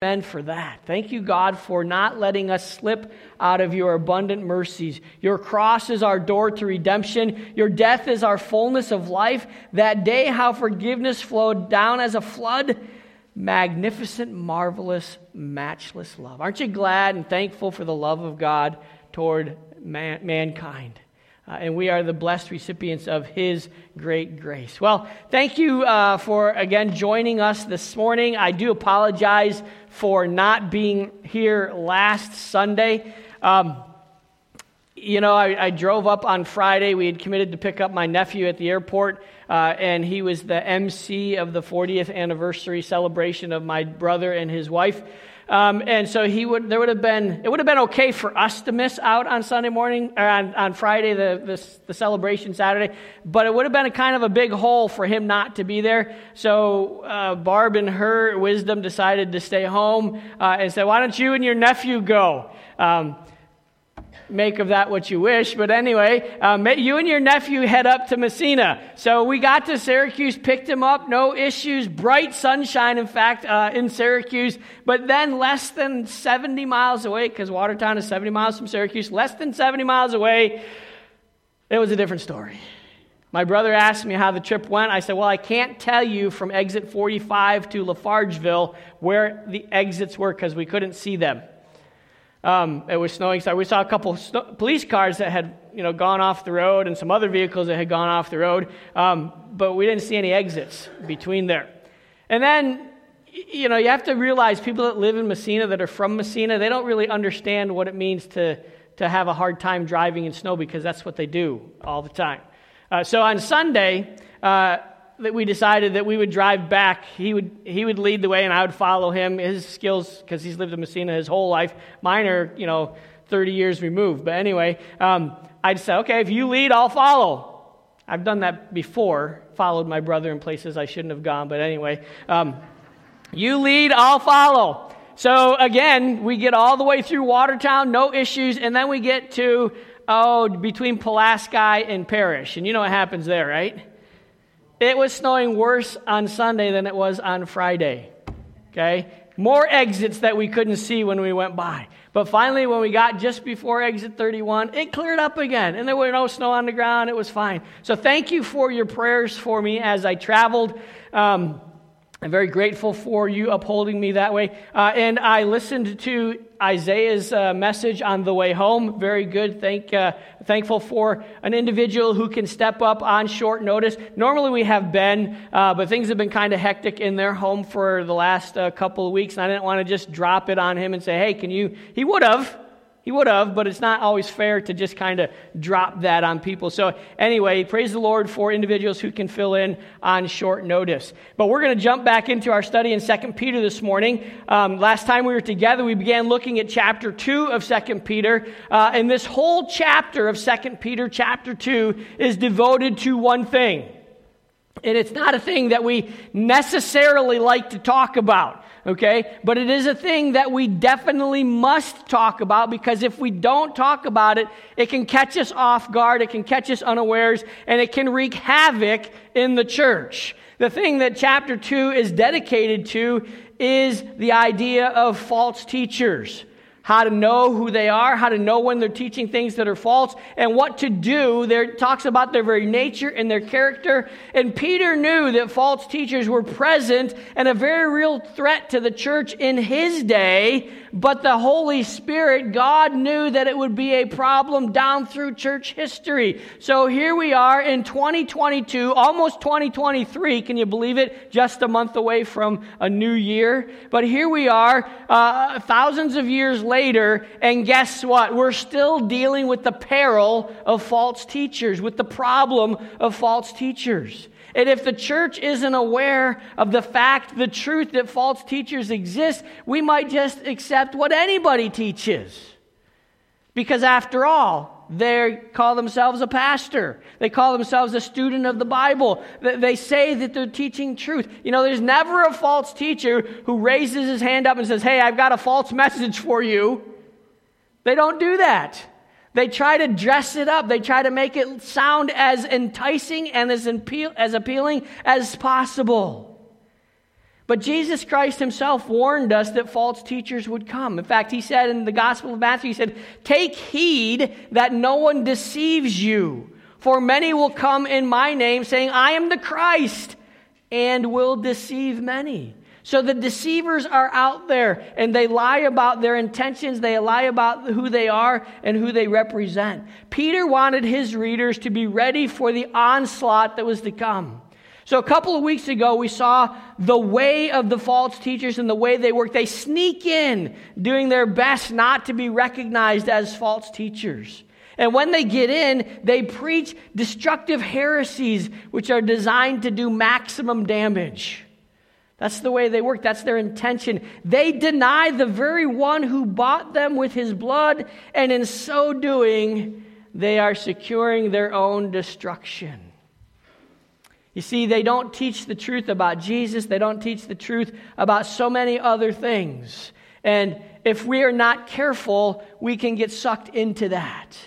Amen for that. Thank you, God, for not letting us slip out of your abundant mercies. Your cross is our door to redemption. Your death is our fullness of life. That day, how forgiveness flowed down as a flood. Magnificent, marvelous, matchless love. Aren't you glad and thankful for the love of God toward man- mankind? Uh, and we are the blessed recipients of His great grace. Well, thank you uh, for again joining us this morning. I do apologize for not being here last Sunday. Um, you know, I, I, drove up on Friday. We had committed to pick up my nephew at the airport, uh, and he was the MC of the 40th anniversary celebration of my brother and his wife. Um, and so he would, there would have been, it would have been okay for us to miss out on Sunday morning, or on, on Friday, the, the, the celebration Saturday, but it would have been a kind of a big hole for him not to be there. So uh, Barb, in her wisdom, decided to stay home uh, and said, Why don't you and your nephew go? Um, make of that what you wish. But anyway, um, you and your nephew head up to Massena. So we got to Syracuse, picked him up, no issues, bright sunshine, in fact, uh, in Syracuse. But then less than 70 miles away, because Watertown is 70 miles from Syracuse, less than 70 miles away, it was a different story. My brother asked me how the trip went. I said, Well, I can't tell you from exit 45 to Lafargeville where the exits were because we couldn't see them. Um, it was snowing, so we saw a couple snow- police cars that had you know, gone off the road and some other vehicles that had gone off the road, um, but we didn't see any exits between there. And then, you know, you have to realize people that live in Massena that are from Massena, they don't really understand what it means to, to have a hard time driving in snow because that's what they do all the time. Uh, so on Sunday, uh, that we decided that we would drive back. He would, he would lead the way and I would follow him. His skills, because he's lived in Massena his whole life, mine are, you know, 30 years removed. But anyway, um, I said, okay, if you lead, I'll follow. I've done that before, followed my brother in places I shouldn't have gone. But anyway, um, you lead, I'll follow. So again, we get all the way through Watertown, no issues, and then we get to, oh, between Pulaski and Parish. And you know what happens there, right? It was snowing worse on Sunday than it was on Friday. Okay? More exits that we couldn't see when we went by. But finally, when we got just before exit 31, it cleared up again, and there was no snow on the ground. It was fine. So, thank you for your prayers for me as I traveled. Um, I'm very grateful for you upholding me that way. Uh, and I listened to Isaiah's uh, message on the way home. Very good. Thank, uh, thankful for an individual who can step up on short notice. Normally we have Ben, uh, but things have been kind of hectic in their home for the last uh, couple of weeks. And I didn't want to just drop it on him and say, hey, can you? He would have. He would have, but it's not always fair to just kind of drop that on people. So, anyway, praise the Lord for individuals who can fill in on short notice. But we're going to jump back into our study in 2 Peter this morning. Um, last time we were together, we began looking at chapter 2 of 2 Peter. Uh, and this whole chapter of 2 Peter, chapter 2, is devoted to one thing. And it's not a thing that we necessarily like to talk about okay? But it is a thing that we definitely must talk about because if we don't talk about it, it can catch us off guard, it can catch us unawares, and it can wreak havoc in the church. The thing that chapter 2 is dedicated to is the idea of false teachers how to know who they are, how to know when they're teaching things that are false, and what to do. There talks about their very nature and their character. And Peter knew that false teachers were present and a very real threat to the church in his day but the Holy Spirit, God knew that it would be a problem down through church history. So here we are in 2022, almost 2023. Can you believe it? Just a month away from a new year. But here we are, uh, thousands of years later, and guess what? We're still dealing with the peril of false teachers, with the problem of false teachers. And if the church isn't aware of the fact, the truth that false teachers exist, we might just accept what anybody teaches. Because after all, they call themselves a pastor. They call themselves a student of the Bible. They say that they're teaching truth. You know, there's never a false teacher who raises his hand up and says, Hey, I've got a false message for you. They don't do that. They try to dress it up. They try to make it sound as enticing and as, as appealing as possible. But Jesus Christ himself warned us that false teachers would come. In fact, he said in the Gospel of Matthew, he said, Take heed that no one deceives you, for many will come in my name, saying, I am the Christ, and will deceive many. So the deceivers are out there and they lie about their intentions, they lie about who they are and who they represent. Peter wanted his readers to be ready for the onslaught that was to come. So, a couple of weeks ago, we saw the way of the false teachers and the way they work. They sneak in, doing their best not to be recognized as false teachers. And when they get in, they preach destructive heresies which are designed to do maximum damage. That's the way they work. That's their intention. They deny the very one who bought them with his blood, and in so doing, they are securing their own destruction. You see, they don't teach the truth about Jesus, they don't teach the truth about so many other things. And if we are not careful, we can get sucked into that.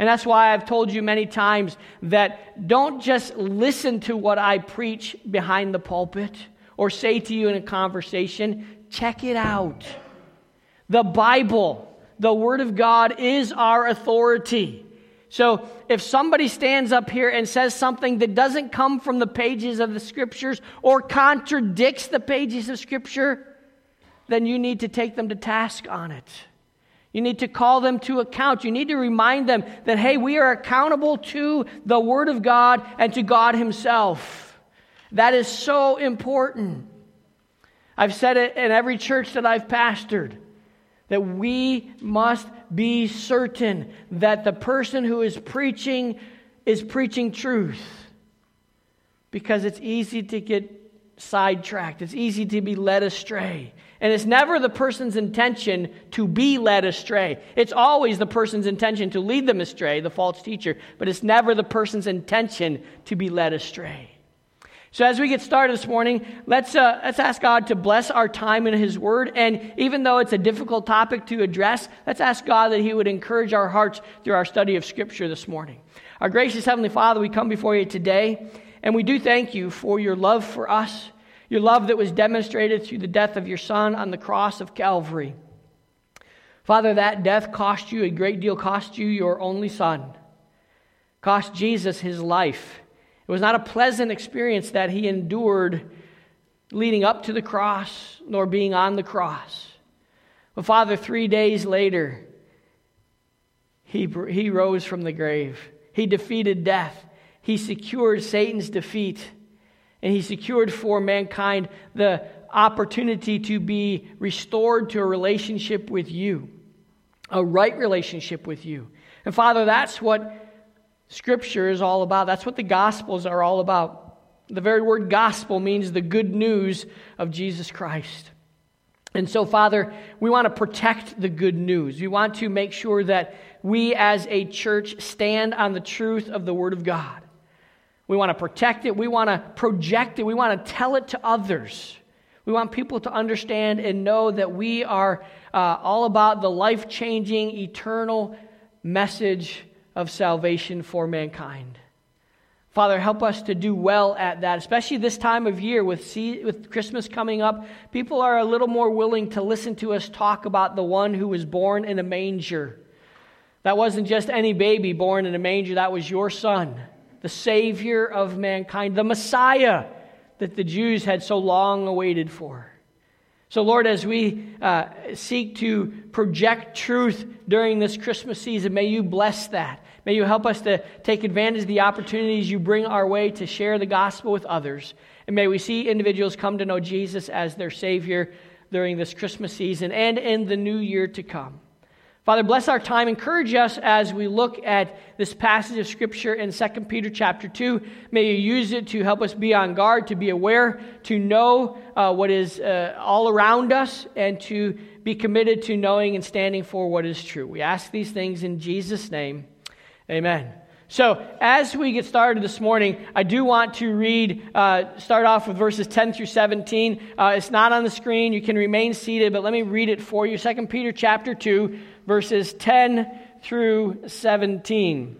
And that's why I've told you many times that don't just listen to what I preach behind the pulpit or say to you in a conversation, check it out. The Bible, the Word of God, is our authority. So if somebody stands up here and says something that doesn't come from the pages of the scriptures or contradicts the pages of scripture, then you need to take them to task on it. You need to call them to account. You need to remind them that, hey, we are accountable to the Word of God and to God Himself. That is so important. I've said it in every church that I've pastored that we must be certain that the person who is preaching is preaching truth. Because it's easy to get sidetracked, it's easy to be led astray. And it's never the person's intention to be led astray. It's always the person's intention to lead them astray, the false teacher, but it's never the person's intention to be led astray. So, as we get started this morning, let's, uh, let's ask God to bless our time in His Word. And even though it's a difficult topic to address, let's ask God that He would encourage our hearts through our study of Scripture this morning. Our gracious Heavenly Father, we come before you today, and we do thank you for your love for us, your love that was demonstrated through the death of your Son on the cross of Calvary. Father, that death cost you a great deal, cost you your only Son, cost Jesus his life. It was not a pleasant experience that he endured leading up to the cross, nor being on the cross. But Father, three days later, he, he rose from the grave. He defeated death. He secured Satan's defeat. And he secured for mankind the opportunity to be restored to a relationship with you, a right relationship with you. And Father, that's what Scripture is all about. That's what the Gospels are all about. The very word gospel means the good news of Jesus Christ. And so, Father, we want to protect the good news. We want to make sure that we as a church stand on the truth of the Word of God. We want to protect it. We want to project it. We want to tell it to others. We want people to understand and know that we are uh, all about the life changing, eternal message of salvation for mankind. Father, help us to do well at that, especially this time of year with, see, with Christmas coming up. People are a little more willing to listen to us talk about the one who was born in a manger. That wasn't just any baby born in a manger, that was your son, the Savior of mankind, the Messiah that the Jews had so long awaited for. So, Lord, as we uh, seek to project truth during this Christmas season, may you bless that. May you help us to take advantage of the opportunities you bring our way to share the gospel with others. And may we see individuals come to know Jesus as their Savior during this Christmas season and in the new year to come. Father, bless our time. Encourage us as we look at this passage of Scripture in 2 Peter chapter 2. May you use it to help us be on guard, to be aware, to know uh, what is uh, all around us, and to be committed to knowing and standing for what is true. We ask these things in Jesus' name. Amen. So, as we get started this morning, I do want to read, uh, start off with verses 10 through 17. Uh, it's not on the screen. You can remain seated, but let me read it for you. 2 Peter chapter 2, verses 10 through 17.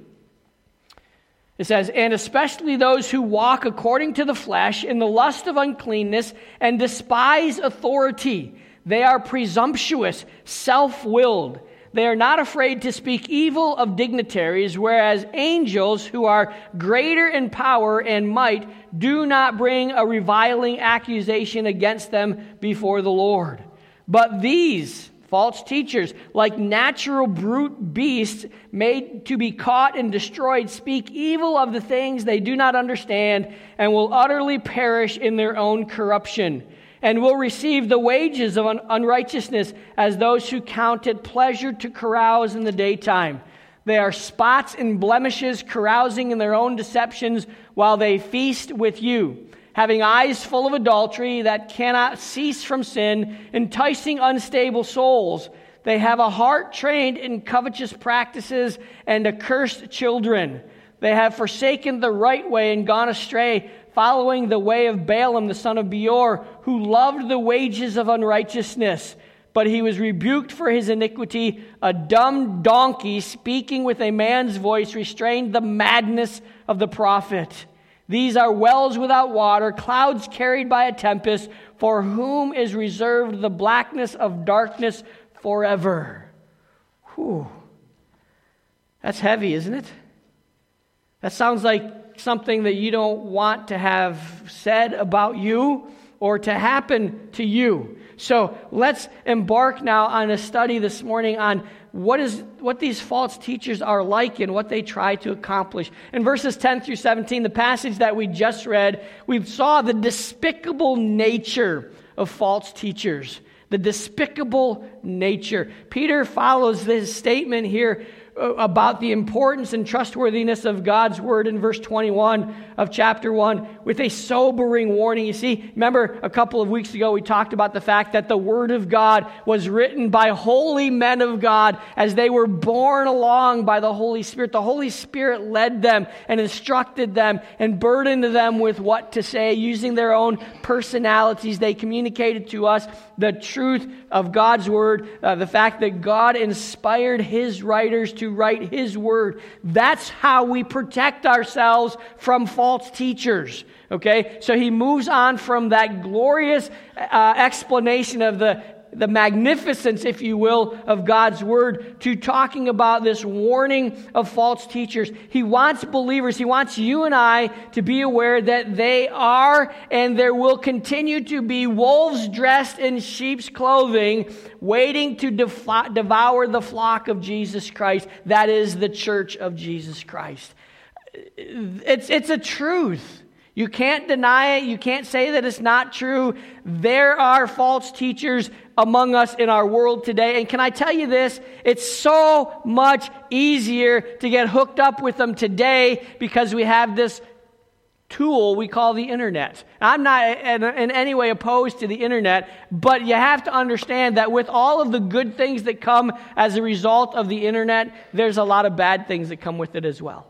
It says, and especially those who walk according to the flesh in the lust of uncleanness and despise authority. They are presumptuous, self willed. They are not afraid to speak evil of dignitaries, whereas angels who are greater in power and might do not bring a reviling accusation against them before the Lord. But these, false teachers, like natural brute beasts made to be caught and destroyed, speak evil of the things they do not understand and will utterly perish in their own corruption, and will receive the wages of un- unrighteousness as those who count it pleasure to carouse in the daytime. They are spots and blemishes, carousing in their own deceptions while they feast with you having eyes full of adultery that cannot cease from sin, enticing unstable souls. They have a heart trained in covetous practices and accursed children. They have forsaken the right way and gone astray, following the way of Balaam the son of Beor, who loved the wages of unrighteousness. But he was rebuked for his iniquity. A dumb donkey, speaking with a man's voice, restrained the madness of the prophet. These are wells without water, clouds carried by a tempest, for whom is reserved the blackness of darkness forever. Whew. That's heavy, isn't it? That sounds like something that you don't want to have said about you or to happen to you. So let's embark now on a study this morning on what, is, what these false teachers are like and what they try to accomplish. In verses 10 through 17, the passage that we just read, we saw the despicable nature of false teachers. The despicable nature. Peter follows this statement here Uh, about the importance and trustworthiness of God's word in verse 21 of chapter 1 with a sobering warning. You see, remember a couple of weeks ago we talked about the fact that the word of God was written by holy men of God as they were borne along by the Holy Spirit. The Holy Spirit led them and instructed them and burdened them with what to say using their own personalities. They communicated to us the truth of God's word, uh, the fact that God inspired his writers to write his word. That's how we protect ourselves from false teachers. Okay? So he moves on from that glorious uh, explanation of the the magnificence, if you will, of God's word to talking about this warning of false teachers. He wants believers, he wants you and I to be aware that they are and there will continue to be wolves dressed in sheep's clothing waiting to devour the flock of Jesus Christ. That is the church of Jesus Christ. It's, it's a truth. You can't deny it. You can't say that it's not true. There are false teachers among us in our world today. And can I tell you this? It's so much easier to get hooked up with them today because we have this tool we call the internet. I'm not in, in, any way opposed to the internet, but you have to understand that with all of the good things that come as a result of the internet, there's a lot of bad things that come with it as well.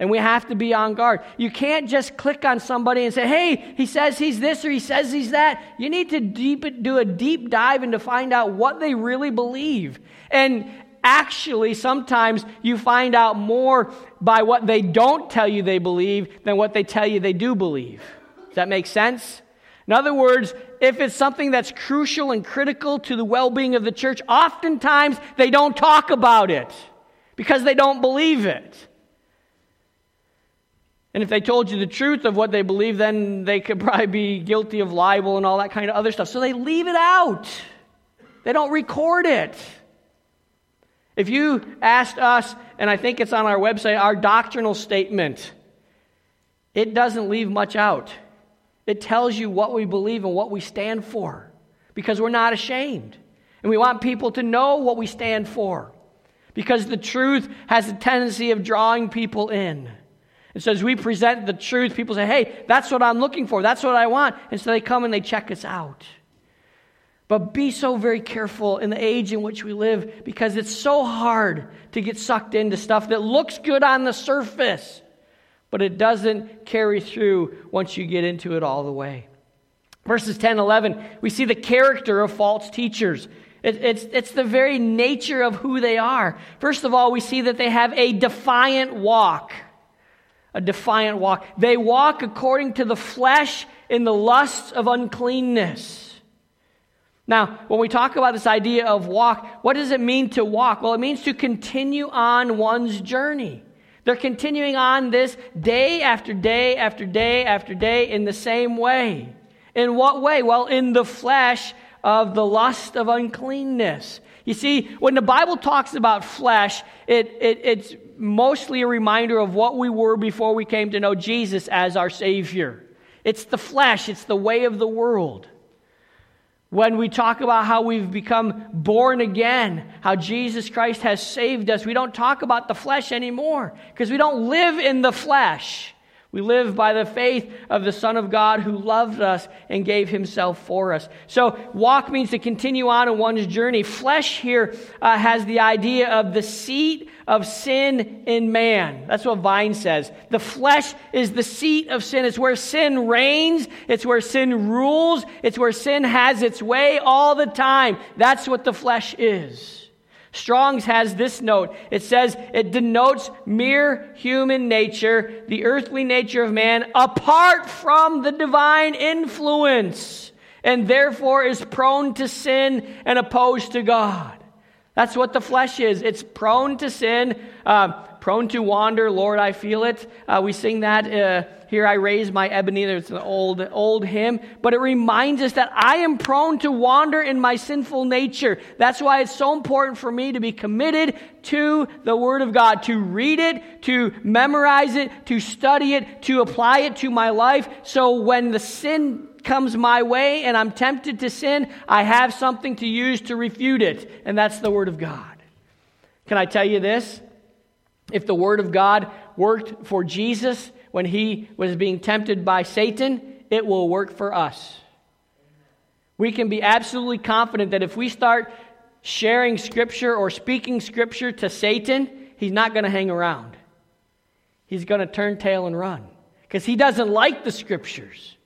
And we have to be on guard. You can't just click on somebody and say, hey, he says he's this or he says he's that. You need to deep, do a deep dive and to find out what they really believe. And actually, sometimes you find out more by what they don't tell you they believe than what they tell you they do believe. Does that make sense? In other words, if it's something that's crucial and critical to the well being of the church, oftentimes they don't talk about it because they don't believe it. And if they told you the truth of what they believe, then they could probably be guilty of libel and all that kind of other stuff. So they leave it out, they don't record it. If you asked us, and I think it's on our website, our doctrinal statement, it doesn't leave much out. It tells you what we believe and what we stand for because we're not ashamed. And we want people to know what we stand for because the truth has a tendency of drawing people in. And so as we present the truth, people say, hey, that's what I'm looking for. That's what I want. And so they come and they check us out. But be so very careful in the age in which we live because it's so hard to get sucked into stuff that looks good on the surface, but it doesn't carry through once you get into it all the way. Verses 10 11, we see the character of false teachers. It, it's, it's the very nature of who they are. First of all, we see that they have a defiant walk. A defiant walk. They walk according to the flesh in the lusts of uncleanness. Now, when we talk about this idea of walk, what does it mean to walk? Well, it means to continue on one's journey. They're continuing on this day after day after day after day in the same way. In what way? Well, in the flesh of the lust of uncleanness. You see, when the Bible talks about flesh, it, it, it's mostly a reminder of what we were before we came to know Jesus as our Savior. It's the flesh, it's the way of the world. When we talk about how we've become born again, how Jesus Christ has saved us, we don't talk about the flesh anymore because we don't live in the flesh. We live by the faith of the Son of God who loved us and gave himself for us. So, walk means to continue on in one's journey. Flesh here uh, has the idea of the seat of sin in man. That's what Vine says. The flesh is the seat of sin. It's where sin reigns, it's where sin rules, it's where sin has its way all the time. That's what the flesh is. Strong's has this note. It says it denotes mere human nature, the earthly nature of man, apart from the divine influence, and therefore is prone to sin and opposed to God. That's what the flesh is. It's prone to sin, uh, prone to wander. Lord, I feel it. Uh, we sing that. Uh, here I raise my Ebenezer. It's an old, old hymn, but it reminds us that I am prone to wander in my sinful nature. That's why it's so important for me to be committed to the Word of God, to read it, to memorize it, to study it, to apply it to my life. So when the sin comes my way and I'm tempted to sin, I have something to use to refute it, and that's the Word of God. Can I tell you this? If the Word of God worked for Jesus, when he was being tempted by Satan, it will work for us. We can be absolutely confident that if we start sharing Scripture or speaking Scripture to Satan, he's not going to hang around. He's going to turn tail and run because he doesn't like the Scriptures.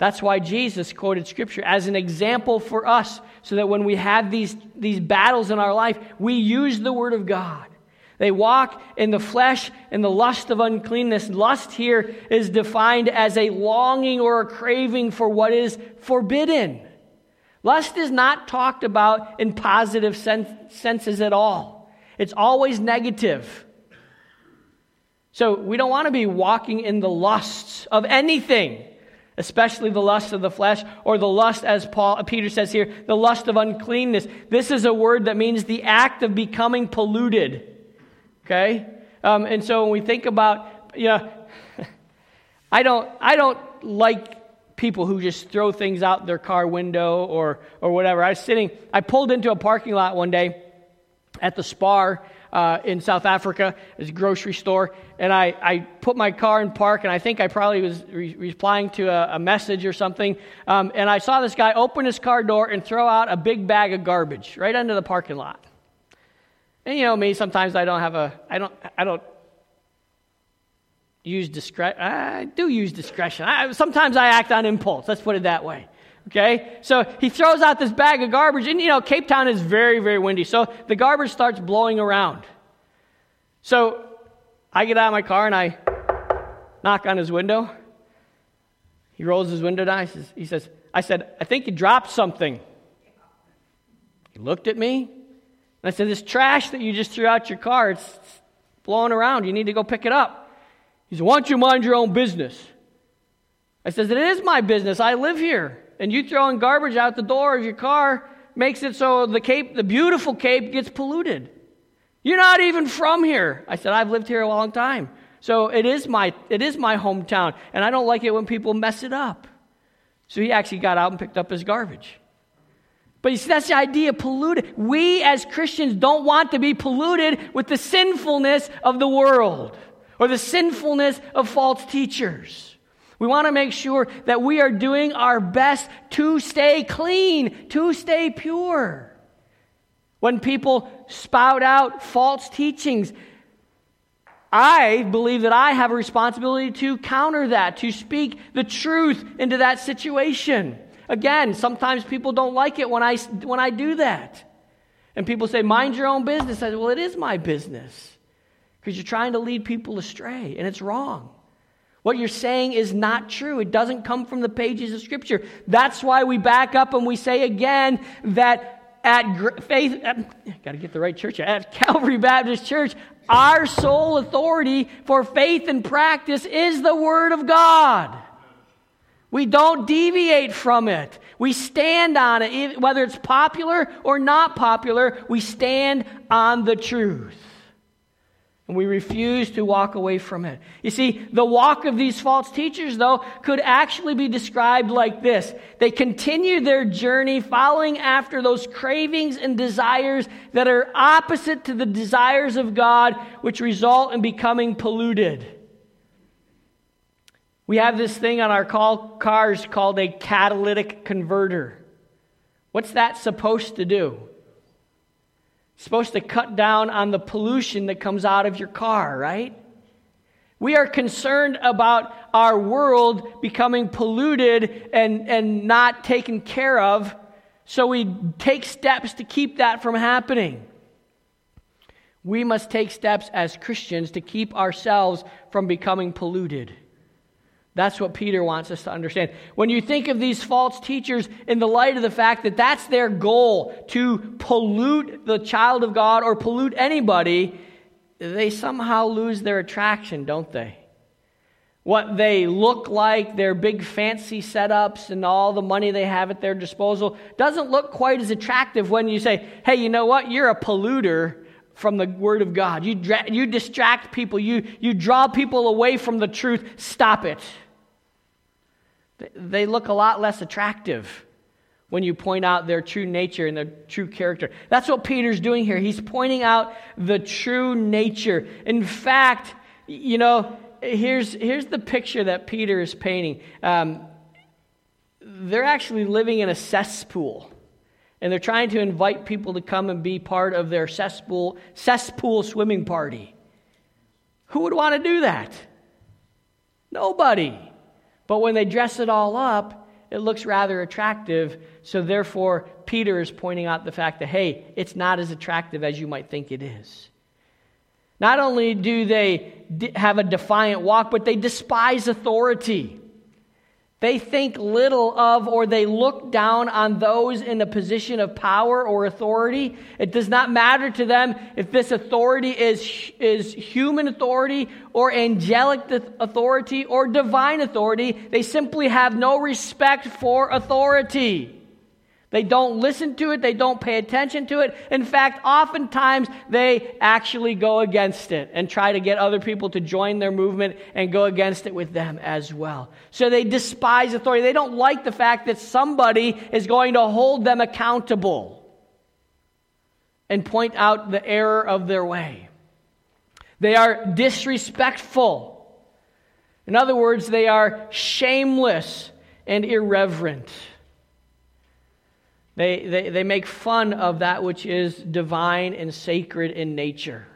That's why Jesus quoted Scripture as an example for us so that when we have these, these battles in our life, we use the Word of God. They walk in the flesh in the lust of uncleanness. Lust here is defined as a longing or a craving for what is forbidden. Lust is not talked about in positive senses at all, it's always negative. So we don't want to be walking in the lusts of anything especially the lust of the flesh or the lust as paul peter says here the lust of uncleanness this is a word that means the act of becoming polluted Okay? Um, and so when we think about, you know, I don't, I don't like people who just throw things out their car window or, or whatever. I was sitting, I pulled into a parking lot one day at the Spar uh, in South Africa, it's a grocery store, and I, I put my car in park, and I think I probably was re- replying to a, a, message or something, um, and I saw this guy open his car door and throw out a big bag of garbage right under the parking lot. And you know me, sometimes I don't have a, I don't, I don't use discretion. I do use discretion. I, sometimes I act on impulse. Let's put it that way. Okay? So he throws out this bag of garbage, and you know, Cape Town is very, very windy. So the garbage starts blowing around. So I get out of my car and I knock on his window. He rolls his window down. He says, he says I said, I think you dropped something. He looked at me. And I said, This trash that you just threw out your car, it's blowing around. You need to go pick it up. He said, Why don't you mind your own business? I said, It is my business. I live here. And you throwing garbage out the door of your car makes it so the cape, the beautiful cape, gets polluted. You're not even from here. I said, I've lived here a long time. So it is my it is my hometown. And I don't like it when people mess it up. So he actually got out and picked up his garbage. But you see, that's the idea polluted. We as Christians don't want to be polluted with the sinfulness of the world or the sinfulness of false teachers. We want to make sure that we are doing our best to stay clean, to stay pure. When people spout out false teachings, I believe that I have a responsibility to counter that, to speak the truth into that situation. Again, sometimes people don't like it when I, when I do that. And people say, mind your own business. I say, well, it is my business. because you're trying to lead people astray, and it's wrong. What you're saying is not true. It doesn't come from the pages of Scripture. That's why we back up and we say again that at faith, got to get the right church, at Calvary Baptist Church, our sole authority for faith and practice is the Word of God. We don't deviate from it. We stand on it, whether it's popular or not popular, we stand on the truth and we refuse to walk away from it. You see, the walk of these false teachers, though, could actually be described like this they continue their journey following after those cravings and desires that are opposite to the desires of God, which result in becoming polluted. We have this thing on our cars called a catalytic converter. What's that supposed to do? Supposed to cut down on the pollution that comes out of your car, right? We are concerned about our world becoming polluted and, and not taken care of, so we take steps to keep that from happening. We must take steps as Christians to keep ourselves from becoming polluted. That's what Peter wants us to understand. When you think of these false teachers in the light of the fact that that's their goal to pollute the child of God or pollute anybody, they somehow lose their attraction, don't they? What they look like, their big fancy setups, and all the money they have at their disposal doesn't look quite as attractive when you say, hey, you know what? You're a polluter from the Word of God. You, dra- you distract people, you, you draw people away from the truth. Stop it. They look a lot less attractive when you point out their true nature and their true character. That's what Peter's doing here. He's pointing out the true nature. In fact, you know, here's, here's the picture that Peter is painting. Um, they're actually living in a cesspool and they're trying to invite people to come and be part of their cesspool, cesspool swimming party. Who would want to do that? Nobody. But when they dress it all up, it looks rather attractive. So, therefore, Peter is pointing out the fact that, hey, it's not as attractive as you might think it is. Not only do they have a defiant walk, but they despise authority. They think little of or they look down on those in a position of power or authority. It does not matter to them if this authority is, is human authority or angelic authority or divine authority. They simply have no respect for authority. They don't listen to it, they don't pay attention to it. In fact, oftentimes they actually go against it and try to get other people to join their movement and go against it with them as well. So they despise authority. They don't like the fact that somebody is going to hold them accountable and point out the error of their way. They are disrespectful. In other words, they are shameless and irreverent. They, they, they make fun of that which is divine and sacred in nature.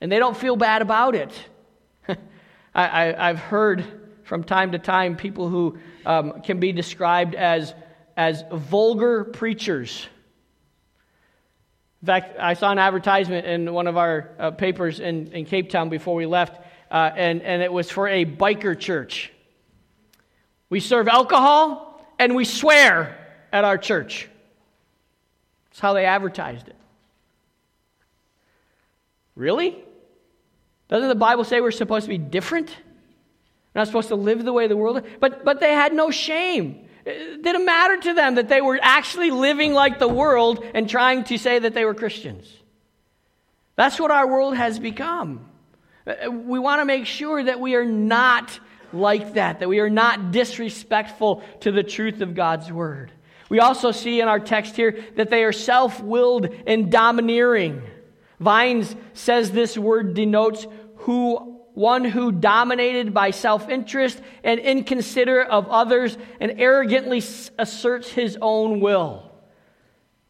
And they don't feel bad about it. I, have heard from time to time people who um, can be described as, as vulgar preachers. In fact, I saw an advertisement in one of our uh, papers in, in Cape Town before we left, uh, and, and it was for a biker church. We serve alcohol and we swear at our church. That's how they advertised it. Really? Doesn't the Bible say we're supposed to be different? We're not supposed to live the way the world but but they had no shame. It didn't matter to them that they were actually living like the world and trying to say that they were Christians. That's what our world has become. Uh, uh, we want to make sure that we are not like that, that we are not disrespectful to the truth of God's word. We also see in our text here that they are self willed and domineering. Vines says this word denotes who one who dominated by self interest and inconsiderate of others and arrogantly asserts his own will.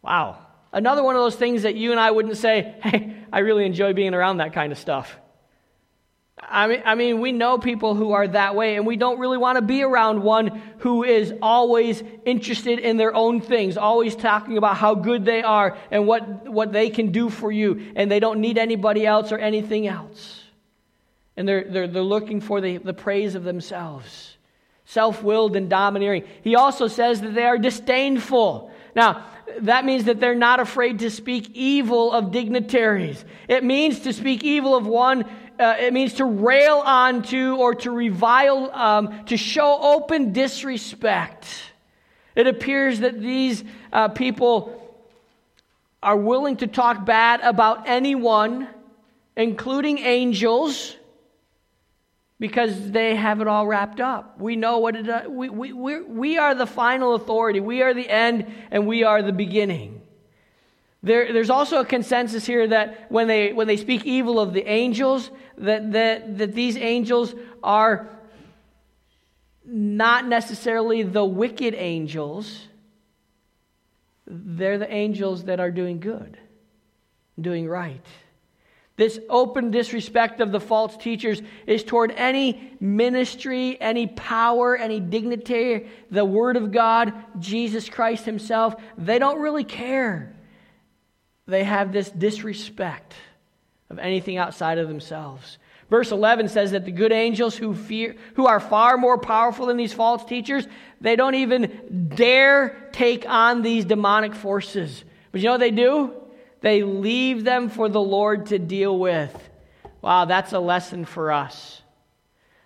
Wow. Another one of those things that you and I wouldn't say, hey, I really enjoy being around that kind of stuff. I mean, I mean, we know people who are that way, and we don't really want to be around one who is always interested in their own things, always talking about how good they are and what, what they can do for you, and they don't need anybody else or anything else. And they're, they're, they're looking for the, the praise of themselves, self willed and domineering. He also says that they are disdainful. Now, that means that they're not afraid to speak evil of dignitaries. It means to speak evil of one uh, it means to rail onto or to revile, um, to show open disrespect. It appears that these uh, people are willing to talk bad about anyone, including angels, because they have it all wrapped up. We know what it Uh, we, we, we are the final authority, we are the end, and we are the beginning. There, there's also a consensus here that when they, when they speak evil of the angels, that, that, that these angels are not necessarily the wicked angels. They're the angels that are doing good, doing right. This open disrespect of the false teachers is toward any ministry, any power, any dignity, the Word of God, Jesus Christ Himself. They don't really care they have this disrespect of anything outside of themselves. Verse 11 says that the good angels who fear who are far more powerful than these false teachers, they don't even dare take on these demonic forces. But you know what they do? They leave them for the Lord to deal with. Wow, that's a lesson for us.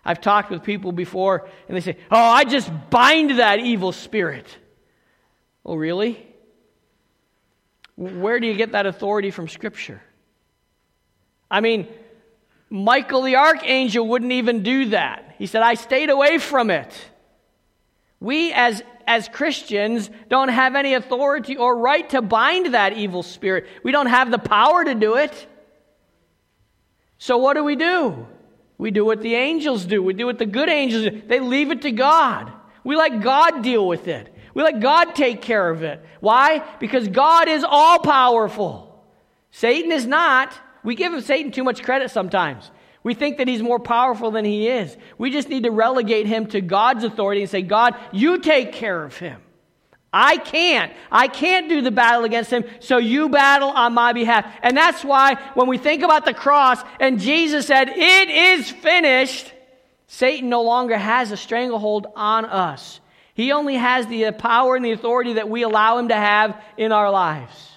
I've talked with people before and they say, "Oh, I just bind that evil spirit." Oh, really? Where do you get that authority from Scripture? I mean, Michael the archangel wouldn't even do that. He said, I stayed away from it. We, as, as Christians, don't have any authority or right to bind that evil spirit. We don't have the power to do it. So, what do we do? We do what the angels do. We do what the good angels do. They leave it to God. We let God deal with it. We let God take care of it. Why? Because God is all powerful. Satan is not. We give Satan too much credit sometimes. We think that he's more powerful than he is. We just need to relegate him to God's authority and say, God, you take care of him. I can't. I can't do the battle against him, so you battle on my behalf. And that's why when we think about the cross and Jesus said, It is finished, Satan no longer has a stranglehold on us. He only has the power and the authority that we allow him to have in our lives.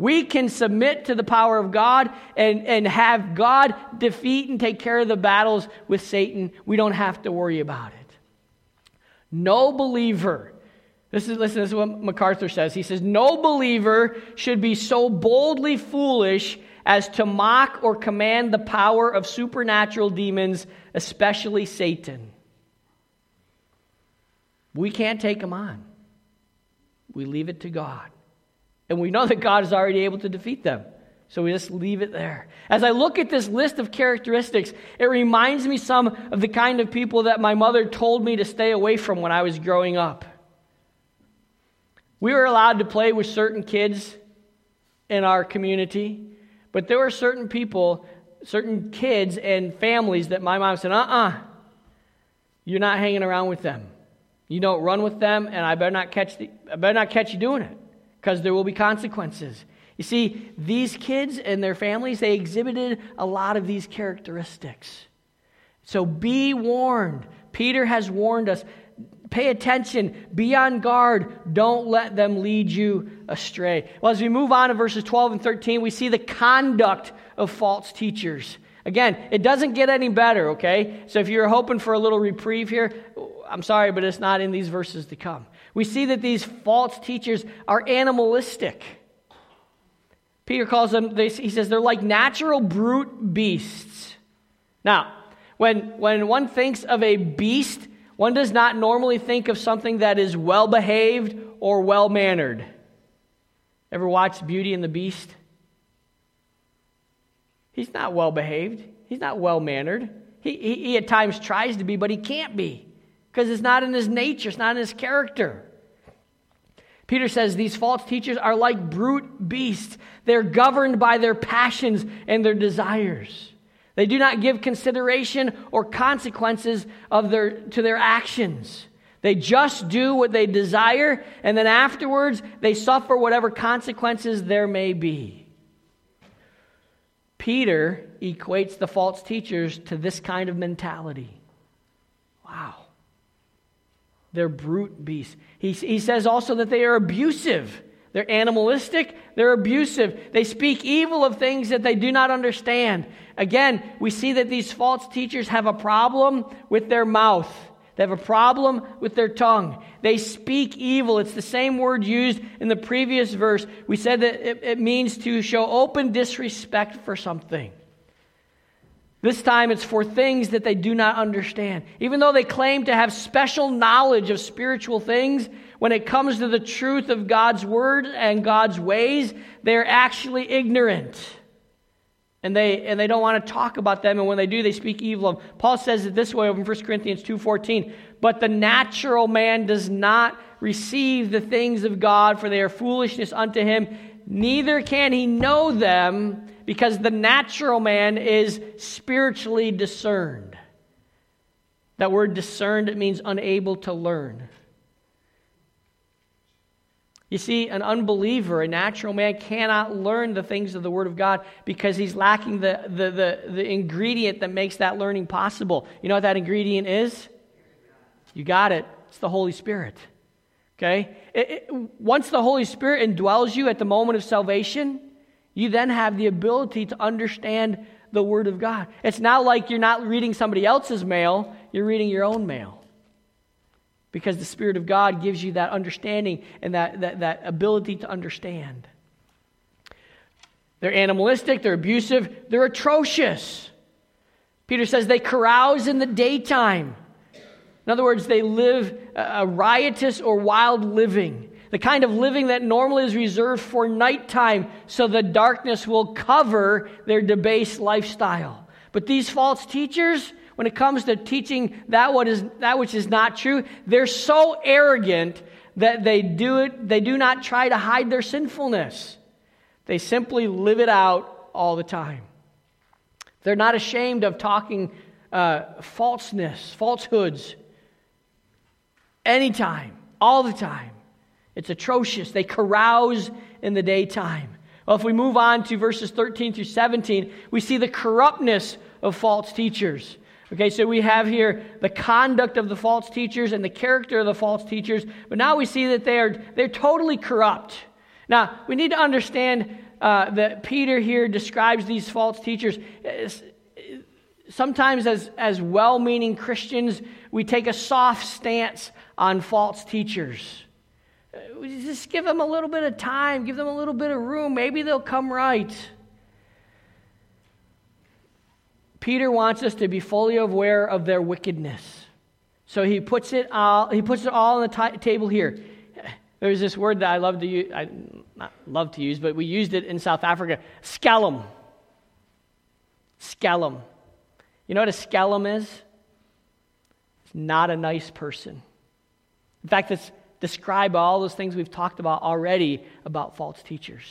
We can submit to the power of God and, and have God defeat and take care of the battles with Satan. We don't have to worry about it. No believer, this is, listen, this is what MacArthur says. He says, No believer should be so boldly foolish as to mock or command the power of supernatural demons, especially Satan. We can't take them on. We leave it to God. And we know that God is already able to defeat them. So we just leave it there. As I look at this list of characteristics, it reminds me some of the kind of people that my mother told me to stay away from when I was growing up. We were allowed to play with certain kids in our community, but there were certain people, certain kids and families that my mom said, uh uh-uh, uh, you are not hanging around with them. You don't run with them, and I better not catch, the, I better not catch you doing it because there will be consequences. You see, these kids and their families, they exhibited a lot of these characteristics. So be warned. Peter has warned us. Pay attention. Be on guard. Don't let them lead you astray. Well, as we move on to verses 12 and 13, we see the conduct of false teachers. Again, it doesn't get any better, okay? So if you're hoping for a little reprieve here, I'm sorry, but it's not in these verses to come. We see that these false teachers are animalistic. Peter calls them, he says, they're like natural brute beasts. Now, when, when one thinks of a beast, one does not normally think of something that is well behaved or well mannered. Ever watched Beauty and the Beast? He's not well behaved, he's not well mannered. He, he, he at times tries to be, but he can't be because it's not in his nature, it's not in his character. Peter says these false teachers are like brute beasts. They're governed by their passions and their desires. They do not give consideration or consequences of their, to their actions. They just do what they desire, and then afterwards they suffer whatever consequences there may be. Peter equates the false teachers to this kind of mentality. Wow. They're brute beasts. He, he says also that they are abusive. They're animalistic, they're abusive. They speak evil of things that they do not understand. Again, we see that these false teachers have a problem with their mouth. They have a problem with their tongue. They speak evil. It's the same word used in the previous verse. We said that it, it means to show open disrespect for something. This time it's for things that they do not understand. Even though they claim to have special knowledge of spiritual things, when it comes to the truth of God's word and God's ways, they're actually ignorant. And they, and they don't want to talk about them, and when they do, they speak evil of them. Paul says it this way over in 1 Corinthians 2.14, But the natural man does not receive the things of God, for they are foolishness unto him, neither can he know them, because the natural man is spiritually discerned. That word discerned, it means unable to learn. You see, an unbeliever, a natural man, cannot learn the things of the Word of God because he's lacking the, the, the, the, ingredient that makes that learning possible. You know what that ingredient is? You got it. It's the Holy Spirit. Okay? It, it, once the Holy Spirit indwells you at the moment of salvation, you then have the ability to understand the Word of God. It's not like you're not reading somebody else's mail, you're reading your own mail because the Spirit of God gives you that understanding and that, that, that ability to understand. They're animalistic, they're abusive, they're atrocious. Peter says they carouse in the daytime. In other words, they live a riotous or wild living, the kind of living that normally is reserved for nighttime so the darkness will cover their debased lifestyle. But these false teachers, when it comes to teaching that what is that which is not true, they're so arrogant that they do it, they do not try to hide their sinfulness. They simply live it out all the time. They're not ashamed of talking uh, falseness, falsehoods, anytime, all the time. It's atrocious. They carouse in the daytime. Well, if we move on to verses 13 through 17, we see the corruptness of false teachers. Okay, so we have here the conduct of the false teachers and the character of the false teachers, but now we see that they are they're totally corrupt. Now, we need to understand uh, that Peter here describes these false teachers. Sometimes, as, as well meaning Christians, we take a soft stance on false teachers. Just give them a little bit of time, give them a little bit of room. Maybe they'll come right. Peter wants us to be fully aware of their wickedness. So he puts it all, he puts it all on the t- table here. There's this word that I love to use, I not love to use, but we used it in South Africa, skellum. Skellum. You know what a skellum is? It's not a nice person. In fact, it's describe all those things we've talked about already about false teachers.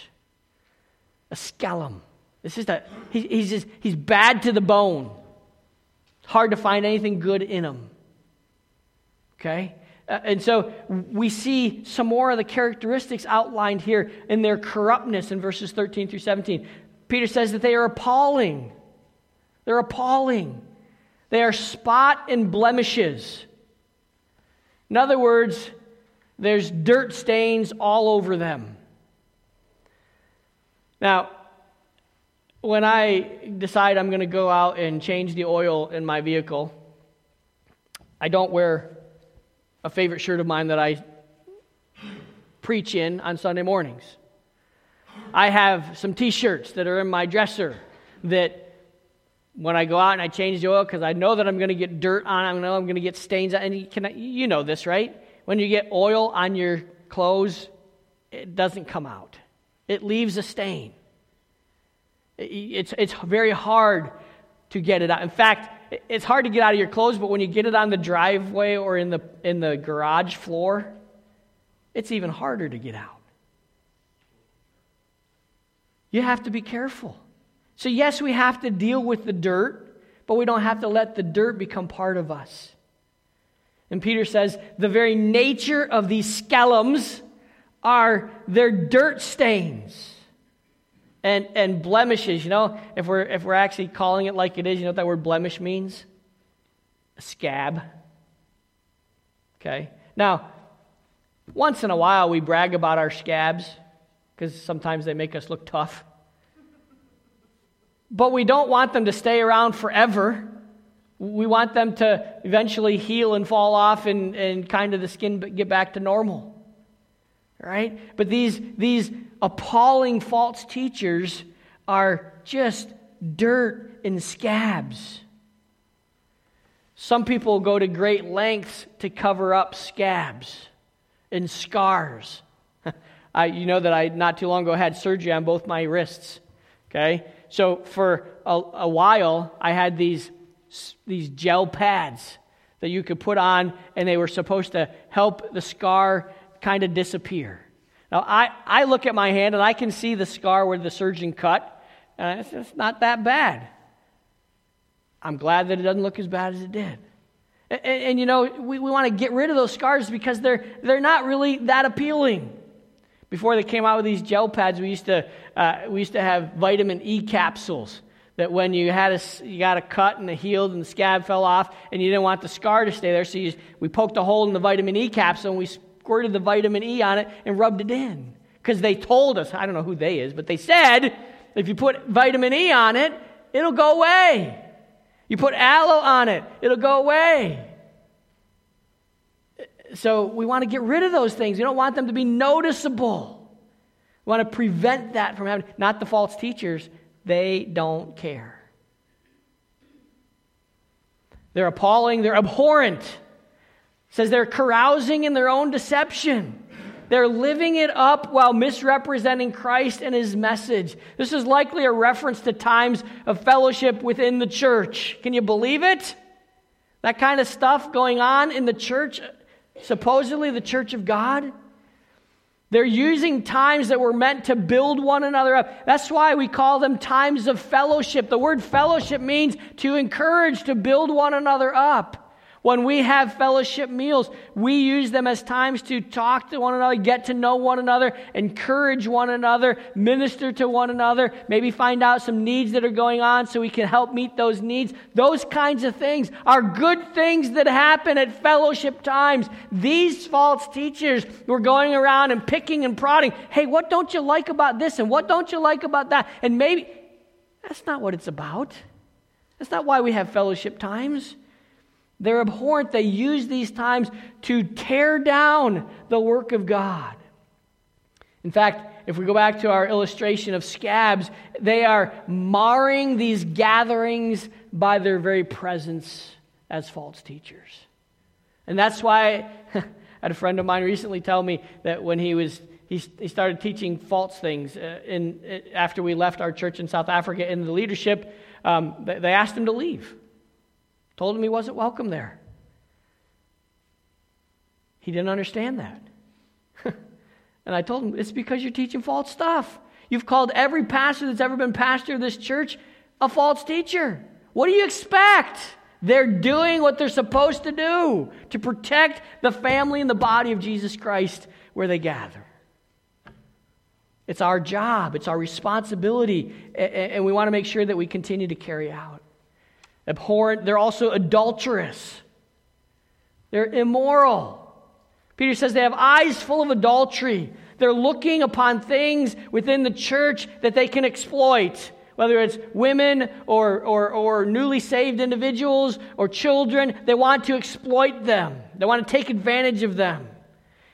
A skellum. This is a, he, he's, just, he's bad to the bone. It's hard to find anything good in him. Okay? Uh, and so we see some more of the characteristics outlined here in their corruptness in verses 13 through 17. Peter says that they are appalling. They're appalling. They are spot and blemishes. In other words, there's dirt stains all over them. Now, when I decide I'm going to go out and change the oil in my vehicle, I don't wear a favorite shirt of mine that I preach in on Sunday mornings. I have some t shirts that are in my dresser that when I go out and I change the oil, because I know that I'm going to get dirt on I know I'm going to get stains on can, you know this, right? When you get oil on your clothes, it doesn't come out, it leaves a stain. It's, it's very hard to get it out. In fact, it's hard to get out of your clothes, but when you get it on the driveway or in the, in the garage floor, it's even harder to get out. You have to be careful. So, yes, we have to deal with the dirt, but we don't have to let the dirt become part of us. And Peter says the very nature of these skellums are their dirt stains and, and blemishes. You know, if we're, if we're actually calling it like it is, you know what that word blemish means? A scab. Okay? Now, once in a while we brag about our scabs because sometimes they make us look tough. But we don't want them to stay around forever. We want them to eventually heal and fall off and, and kind of the skin get back to normal. Right? But these, these appalling false teachers are just dirt and scabs. Some people go to great lengths to cover up scabs and scars. I, you know that I, not too long ago, had surgery on both my wrists. Okay? So for a, a while, I had these, these gel pads that you could put on, and they were supposed to help the scar kind of disappear. Now, I, I look at my hand and I can see the scar where the surgeon cut, and it's, it's not that bad. I'm glad that it doesn't look as bad as it did. And, and, and you know, we, we want to get rid of those scars because they're, they're not really that appealing. Before they came out with these gel pads, we used to, uh, we used to have vitamin E capsules that when you had a, you got a cut and it healed and the scab fell off and you didn't want the scar to stay there, so you, we poked a hole in the vitamin E capsule and we squirted the vitamin E on it and rubbed it in. Because they told us, I don't know who they is, but they said if you put vitamin E on it, it'll go away. You put aloe on it, it'll go away. So we want to get rid of those things. We don't want them to be noticeable. We want to prevent that from happening. Not the false teachers, they don't care. They're appalling, they're abhorrent. Says they're carousing in their own deception. They're living it up while misrepresenting Christ and his message. This is likely a reference to times of fellowship within the church. Can you believe it? That kind of stuff going on in the church supposedly the church of God. They're using times that were meant to build one another up. That's why we call them times of fellowship. The word fellowship means to encourage, to build one another up. When we have fellowship meals, we use them as times to talk to one another, get to know one another, encourage one another, minister to one another, maybe find out some needs that are going on so we can help meet those needs. Those kinds of things are good things that happen at fellowship times. These false teachers were going around and picking and prodding. Hey, what don't you like about this? And what don't you like about that? And maybe that's not what it's about. That's not why we have fellowship times. They're abhorrent. They use these times to tear down the work of God. In fact, if we go back to our illustration of scabs, they are marring these gatherings by their very presence as false teachers. And that's why I had a friend of mine recently tell me that when he was he, he started teaching false things uh, in, uh, after we left our church in South Africa in the leadership, um, they asked him to leave. Told him he wasn't welcome there. He didn't understand that. and I told him, it's because you're teaching false stuff. You've called every pastor that's ever been pastor of this church a false teacher. What do you expect? They're doing what they're supposed to do to protect the family and the body of Jesus Christ where they gather. It's our job, it's our responsibility, and we want to make sure that we continue to carry out abhorrent. They're also adulterous. They're immoral. Peter says they have eyes full of adultery. They're looking upon things within the church that they can exploit, whether it's women or, or, or newly saved individuals or children. They want to exploit them, they want to take advantage of them.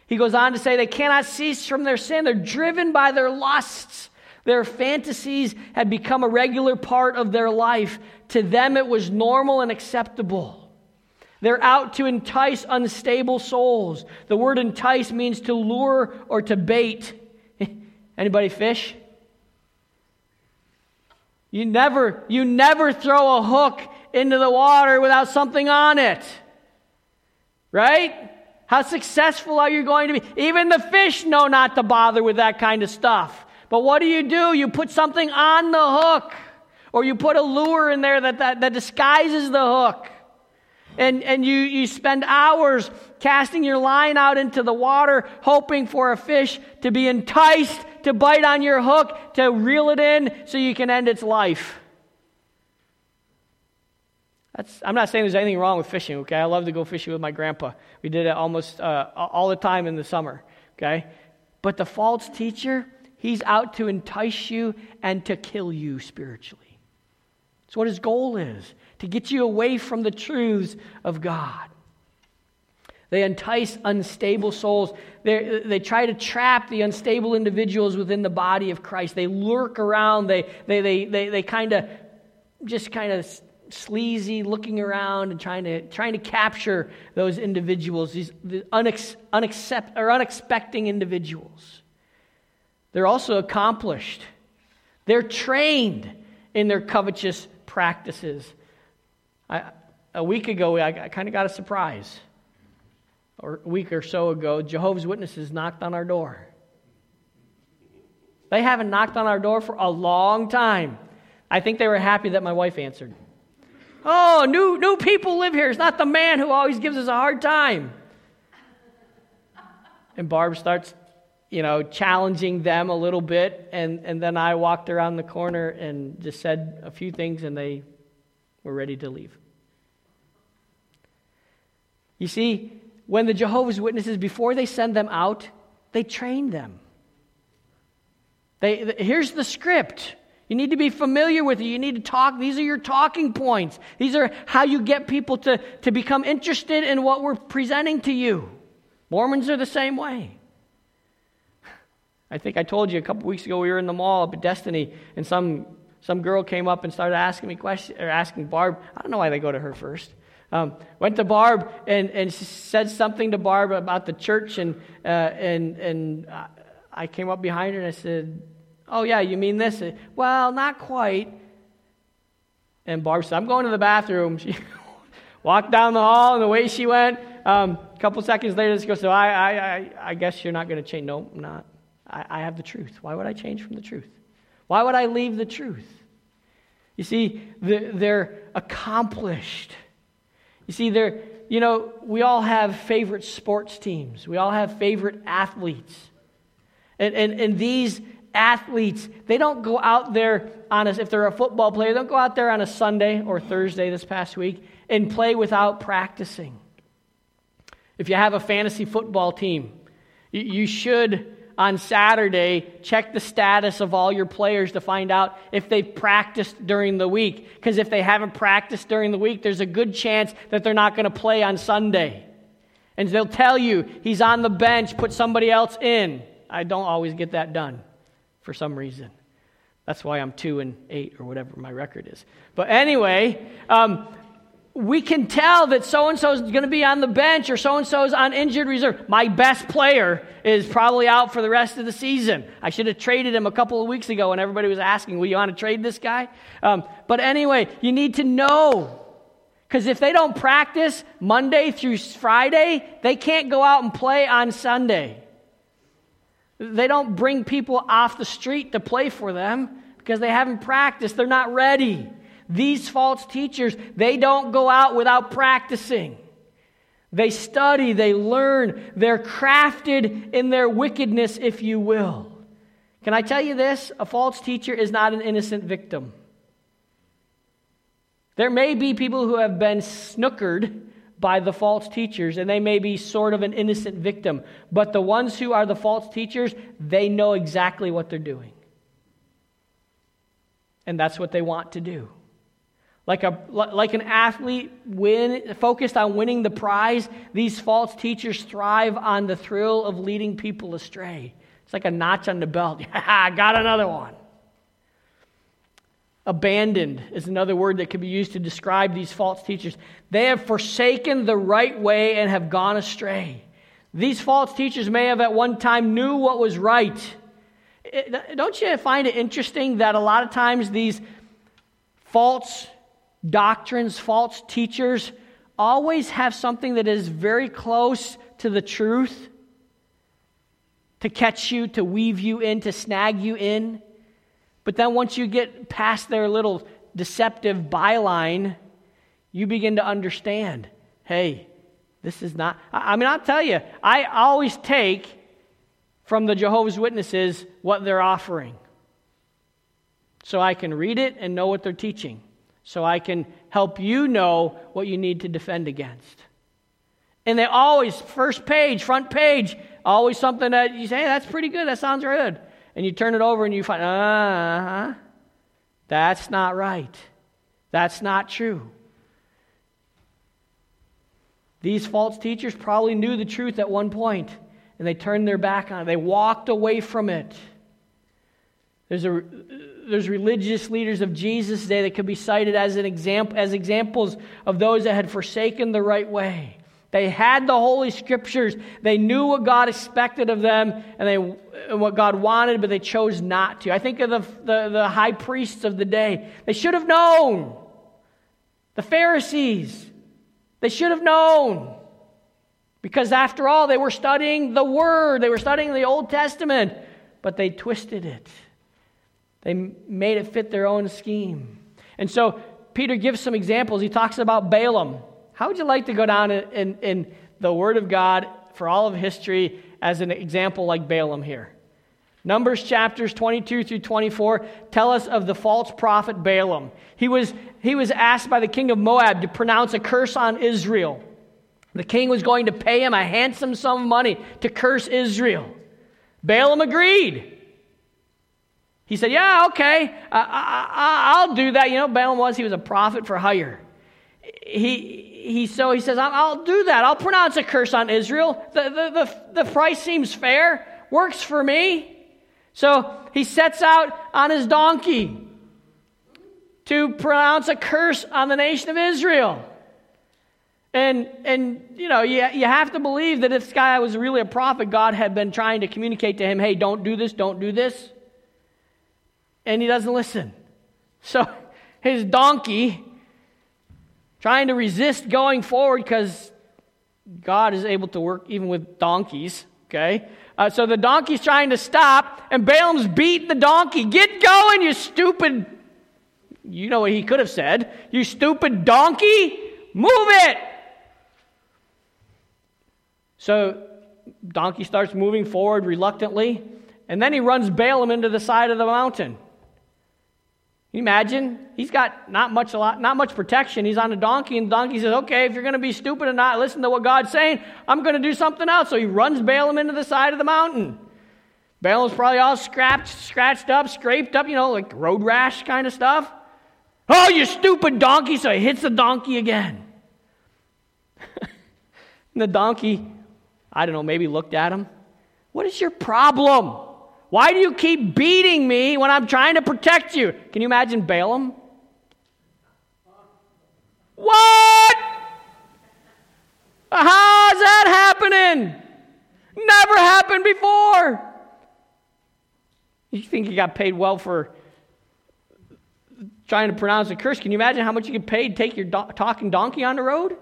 He goes on to say they cannot cease from their sin, they're driven by their lusts. Their fantasies had become a regular part of their life. To them, it was normal and acceptable. They're out to entice unstable souls. The word entice means to lure or to bait. Anybody fish? You never, you never throw a hook into the water without something on it. Right? How successful are you going to be? Even the fish know not to bother with that kind of stuff. But what do you do? You put something on the hook. Or you put a lure in there that, that, that disguises the hook. And, and you, you spend hours casting your line out into the water, hoping for a fish to be enticed to bite on your hook, to reel it in so you can end its life. That's, I'm not saying there's anything wrong with fishing, okay? I love to go fishing with my grandpa. We did it almost uh, all the time in the summer, okay? But the false teacher, he's out to entice you and to kill you spiritually. That's what his goal is to get you away from the truths of God. They entice unstable souls. They, they try to trap the unstable individuals within the body of Christ. They lurk around. They, they, they, they, they kind of just kind of sleazy looking around and trying to, trying to capture those individuals, these the unex, unaccept, or unexpecting individuals. They're also accomplished. They're trained in their covetous practices. I, a week ago, I, I kind of got a surprise. Or a week or so ago, Jehovah's Witnesses knocked on our door. They haven't knocked on our door for a long time. I think they were happy that my wife answered. Oh, new, new people live here. It's not the man who always gives us a hard time. And Barb starts, you know, challenging them a little bit. And, and then I walked around the corner and just said a few things, and they were ready to leave. You see, when the Jehovah's Witnesses, before they send them out, they train them. They, here's the script. You need to be familiar with it. You need to talk. These are your talking points. These are how you get people to, to become interested in what we're presenting to you. Mormons are the same way. I think I told you a couple weeks ago we were in the mall up at Destiny, and some some girl came up and started asking me questions or asking Barb. I don't know why they go to her first. Um, went to Barb and, and said something to Barb about the church, and uh, and and I came up behind her and I said, "Oh yeah, you mean this?" Said, well, not quite. And Barb said, "I'm going to the bathroom." She walked down the hall, and the way she went, um, a couple seconds later, she goes, "So I, I, I, I guess you're not going to change." No, I'm not. I, I have the truth. Why would I change from the truth? Why would I leave the truth? You see, they're accomplished. You see, they're, you know, we all have favorite sports teams, we all have favorite athletes. And, and, and these athletes, they don't go out there on a, if they're a football player, they don't go out there on a Sunday or Thursday this past week and play without practicing. If you have a fantasy football team, you, you should on Saturday, check the status of all your players to find out if they've practiced during the week. Because if they haven't practiced during the week, there's a good chance that they're not going to play on Sunday. And they'll tell you he's on the bench, put somebody else in. I don't always get that done for some reason. That's why I'm two and eight or whatever my record is. But anyway, um, we can tell that so and so is going to be on the bench or so and so is on injured reserve. My best player is probably out for the rest of the season. I should have traded him a couple of weeks ago when everybody was asking, Will you want to trade this guy? Um, but anyway, you need to know. Because if they don't practice Monday through Friday, they can't go out and play on Sunday. They don't bring people off the street to play for them because they haven't practiced, they're not ready. These false teachers, they don't go out without practicing. They study, they learn, they're crafted in their wickedness, if you will. Can I tell you this? A false teacher is not an innocent victim. There may be people who have been snookered by the false teachers, and they may be sort of an innocent victim. But the ones who are the false teachers, they know exactly what they're doing. And that's what they want to do. Like, a, like an athlete win, focused on winning the prize, these false teachers thrive on the thrill of leading people astray. It's like a notch on the belt. I got another one. Abandoned is another word that can be used to describe these false teachers. They have forsaken the right way and have gone astray. These false teachers may have at one time knew what was right. It, don't you find it interesting that a lot of times these false doctrines, false teachers always have something that is very close to the truth to catch you, to weave you in, to snag you in. But then once you get past their little deceptive byline, you begin to understand hey, this is not. I mean, I'll tell you, I always take from the Jehovah's Witnesses what they're offering. So I can read it and know what they're teaching. So I can help you know what you need to defend against. And they always, first page, front page, always something that you say, hey, that's pretty good, that sounds good. And you turn it over and you find, uh huh, that's not right. That's not true. These false teachers probably knew the truth at one point and they turned their back on it. They walked away from it. There's, a, there's religious leaders of Jesus' day that could be cited as, an example, as examples of those that had forsaken the right way. They had the Holy Scriptures. They knew what God expected of them and, they, and what God wanted, but they chose not to. I think of the, the, the high priests of the day. They should have known. The Pharisees. They should have known. Because after all, they were studying the Word, they were studying the Old Testament, but they twisted it. They made it fit their own scheme. And so Peter gives some examples. He talks about Balaam. How would you like to go down in, in, in the Word of God for all of history as an example like Balaam here? Numbers chapters 22 through 24 tell us of the false prophet Balaam. He was, he was asked by the king of Moab to pronounce a curse on Israel. The king was going to pay him a handsome sum of money to curse Israel. Balaam agreed. He said, Yeah, okay, I, will do that. You know, Balaam was, he was a prophet for hire. He, he, so he says, I'll, I'll do that. I'll pronounce a curse on Israel. The, the, the, the price seems fair, works for me. So he sets out on his donkey to pronounce a curse on the nation of Israel. And, and you know, you, you have to believe that if this guy was really a prophet, God had been trying to communicate to him, hey, don't do this, don't do this. And he doesn't listen. So his donkey, trying to resist going forward because God is able to work even with donkeys, okay? Uh, so the donkey's trying to stop, and Balaam's beating the donkey. Get going, you stupid. You know what he could have said. You stupid donkey, move it. So donkey starts moving forward reluctantly, and then he runs Balaam into the side of the mountain. You imagine? He's got not much, a lot, not much protection. He's on a donkey, and the donkey says, Okay, if you're going to be stupid and not listen to what God's saying, I'm going to do something else. So he runs Balaam into the side of the mountain. Balaam's probably all scratched, scratched up, scraped up, you know, like road rash kind of stuff. Oh, you stupid donkey. So he hits the donkey again. and the donkey I don't know, maybe looked at him. What is your problem? Why do you keep beating me when I'm trying to protect you? Can you imagine Balaam? What? How's that happening? Never happened before. You think you got paid well for trying to pronounce a curse? Can you imagine how much you get paid to take your do- talking donkey on the road?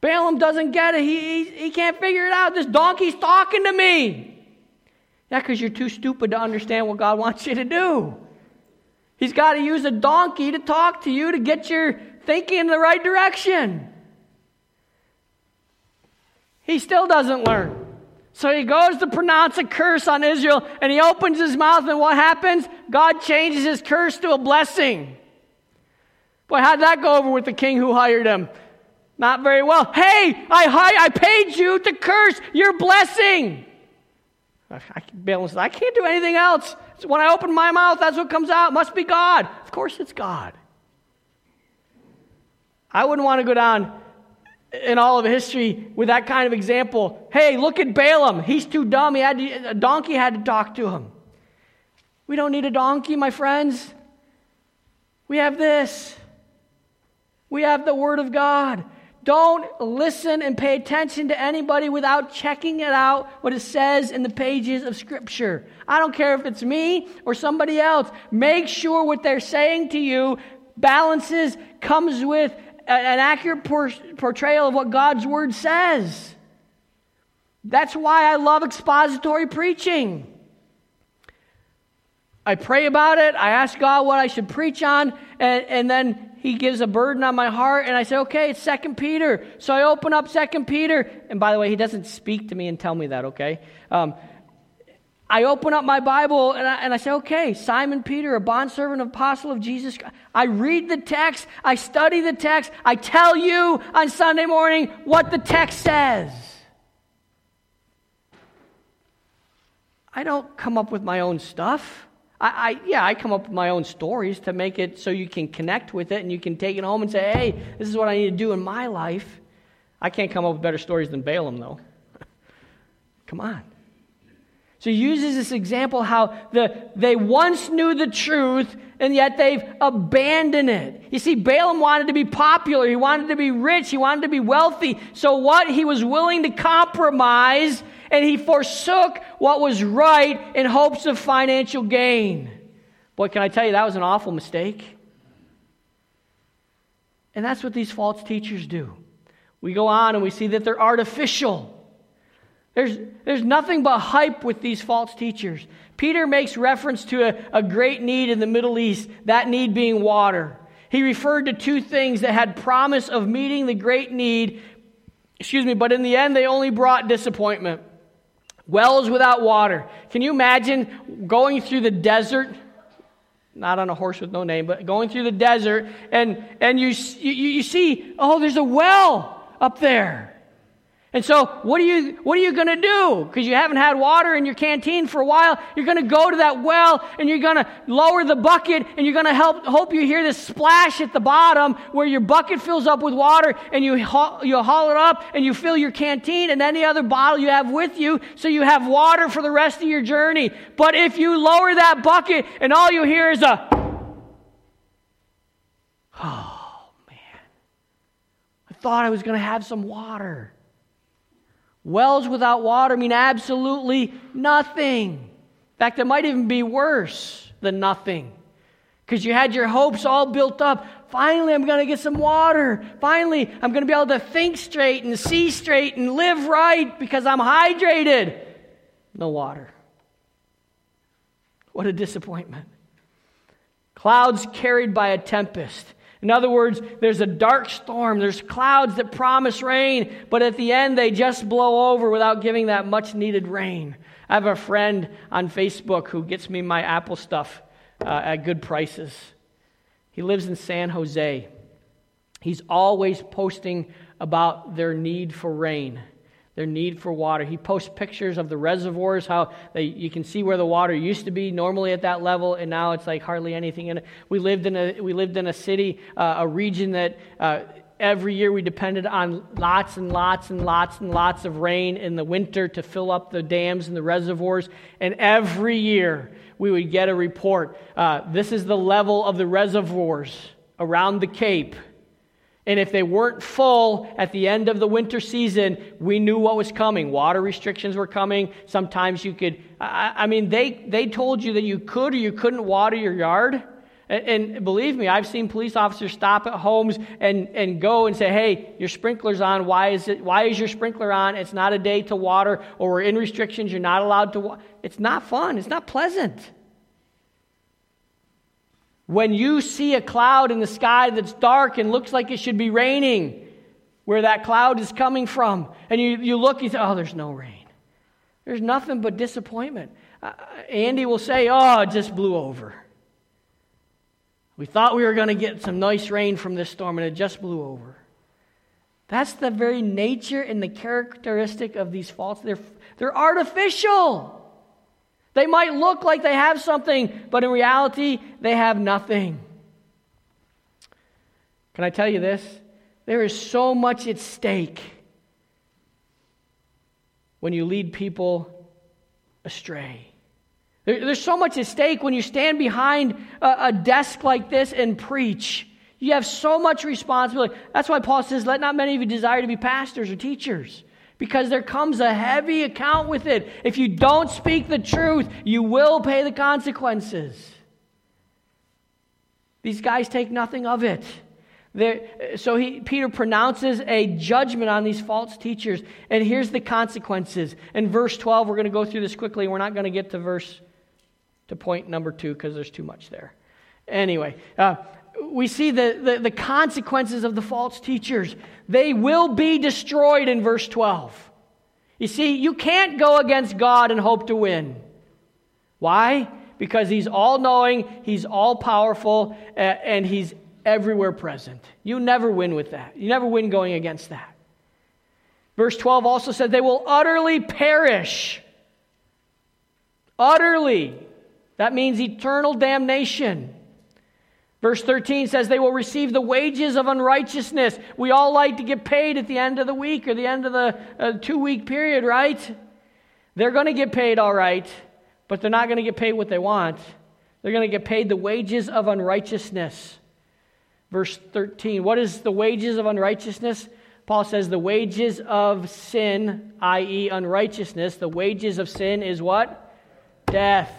Balaam doesn't get it. He, he, he can't figure it out. This donkey's talking to me. Yeah, because you're too stupid to understand what God wants you to do. He's got to use a donkey to talk to you to get your thinking in the right direction. He still doesn't learn. So he goes to pronounce a curse on Israel and he opens his mouth, and what happens? God changes his curse to a blessing. Boy, how'd that go over with the king who hired him? Not very well. Hey, I, I paid you to curse your blessing. I, says, I can't do anything else. So when I open my mouth, that's what comes out. It must be God. Of course it's God. I wouldn't want to go down in all of history with that kind of example. Hey, look at Balaam. He's too dumb. He had to, a donkey had to talk to him. We don't need a donkey, my friends. We have this. We have the Word of God. Don't listen and pay attention to anybody without checking it out, what it says in the pages of Scripture. I don't care if it's me or somebody else. Make sure what they're saying to you balances, comes with an accurate portrayal of what God's Word says. That's why I love expository preaching. I pray about it. I ask God what I should preach on, and, and then He gives a burden on my heart, and I say, okay, it's Second Peter. So I open up Second Peter, and by the way, He doesn't speak to me and tell me that, okay? Um, I open up my Bible and I, and I say, okay, Simon Peter, a bondservant apostle of Jesus Christ. I read the text, I study the text, I tell you on Sunday morning what the text says. I don't come up with my own stuff. I, I, yeah, I come up with my own stories to make it so you can connect with it and you can take it home and say, hey, this is what I need to do in my life. I can't come up with better stories than Balaam, though. come on. So he uses this example how the, they once knew the truth and yet they've abandoned it. You see, Balaam wanted to be popular, he wanted to be rich, he wanted to be wealthy. So what? He was willing to compromise and he forsook what was right in hopes of financial gain. Boy, can I tell you, that was an awful mistake. And that's what these false teachers do. We go on and we see that they're artificial. There's, there's nothing but hype with these false teachers. Peter makes reference to a, a great need in the Middle East, that need being water. He referred to two things that had promise of meeting the great need, excuse me, but in the end they only brought disappointment. Wells without water. Can you imagine going through the desert? Not on a horse with no name, but going through the desert, and, and you, you, you see, oh, there's a well up there. And so, what are you, what are you going to do? Because you haven't had water in your canteen for a while. You're going to go to that well and you're going to lower the bucket and you're going to help, hope you hear this splash at the bottom where your bucket fills up with water and you, haul, you haul it up and you fill your canteen and any other bottle you have with you so you have water for the rest of your journey. But if you lower that bucket and all you hear is a, oh man, I thought I was going to have some water. Wells without water mean absolutely nothing. In fact, it might even be worse than nothing. Because you had your hopes all built up. Finally, I'm going to get some water. Finally, I'm going to be able to think straight and see straight and live right because I'm hydrated. No water. What a disappointment. Clouds carried by a tempest. In other words, there's a dark storm, there's clouds that promise rain, but at the end they just blow over without giving that much needed rain. I have a friend on Facebook who gets me my Apple stuff uh, at good prices. He lives in San Jose. He's always posting about their need for rain their need for water. He posts pictures of the reservoirs, how they, you can see where the water used to be normally at that level, and now it's like hardly anything in it. We lived in a, we lived in a city, uh, a region that uh, every year we depended on lots and lots and lots and lots of rain in the winter to fill up the dams and the reservoirs. And every year we would get a report. Uh, this is the level of the reservoirs around the Cape and if they weren't full at the end of the winter season, we knew what was coming. Water restrictions were coming. Sometimes you could, I, I mean, they, they told you that you could or you couldn't water your yard. And, and, believe me, I've seen police officers stop at homes and, and go and say, hey, your sprinkler's on. Why is, it, why is your sprinkler on? It's not a day to water, or we're in restrictions. You're not allowed to water. It's not fun. It's not pleasant. When you see a cloud in the sky that's dark and looks like it should be raining, where that cloud is coming from, and you, you look, you say, oh, there's no rain. There's nothing but disappointment. Uh, Andy will say, oh, it just blew over. We thought we were going to get some nice rain from this storm, and it just blew over. That's the very nature and the characteristic of these faults. They're, they're artificial. They might look like they have something, but in reality, they have nothing. Can I tell you this? There is so much at stake when you lead people astray. there's so much at stake when you stand behind a, desk like this and preach. You have so much responsibility. That's why Paul says, Let not many of you desire to be pastors or teachers because there comes a heavy account with it. If you don't speak the truth, you will pay the consequences. These guys take nothing of it. They're, so he, Peter pronounces a judgment on these false teachers. And here's the consequences. In verse 12, we're going to go through this quickly. We're not going to get to verse to point number two because there's too much there. Anyway, uh, we see the, the, the consequences of the false teachers. They will be destroyed in verse 12. You see, you can't go against God and hope to win. Why? Because He's all knowing, He's all powerful, and He's everywhere present. You never win with that. You never win going against that. Verse 12 also said, They will utterly perish. Utterly. That means eternal damnation. Verse 13 says they will receive the wages of unrighteousness. We all like to get paid at the end of the week or the end of the uh, two week period, right? They're going to get paid all right, but they're not going to get paid what they want. They're going to get paid the wages of unrighteousness. Verse 13 What is the wages of unrighteousness? Paul says the wages of sin, i.e., unrighteousness, the wages of sin is what? Death.